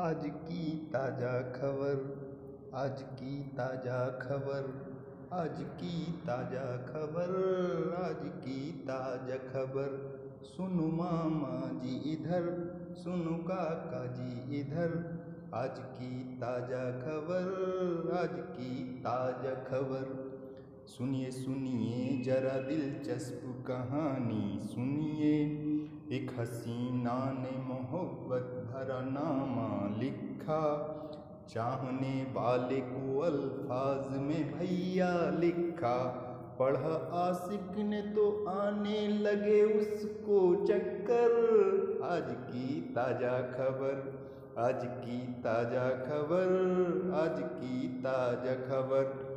आज की ताज़ा खबर, आज की ताज़ा खबर, आज की ताज़ा खबर, आज की ताज़ा खबर। सुनो मामा जी इधर, सुनो काका जी इधर। आज की ताज़ा खबर, आज की ताज़ा खबर। सुनिए सुनिए जरा दिलचस्प कहानी सुनिए। एक हसीना ने मोहब्बत भरा नामा लिखा चाहने वाले को अल्फाज में भैया लिखा, पढ़ा आसिक ने तो आने लगे उसको चक्कर। आज की ताज़ा खबर, आज की ताज़ा खबर, आज की ताज़ा खबर।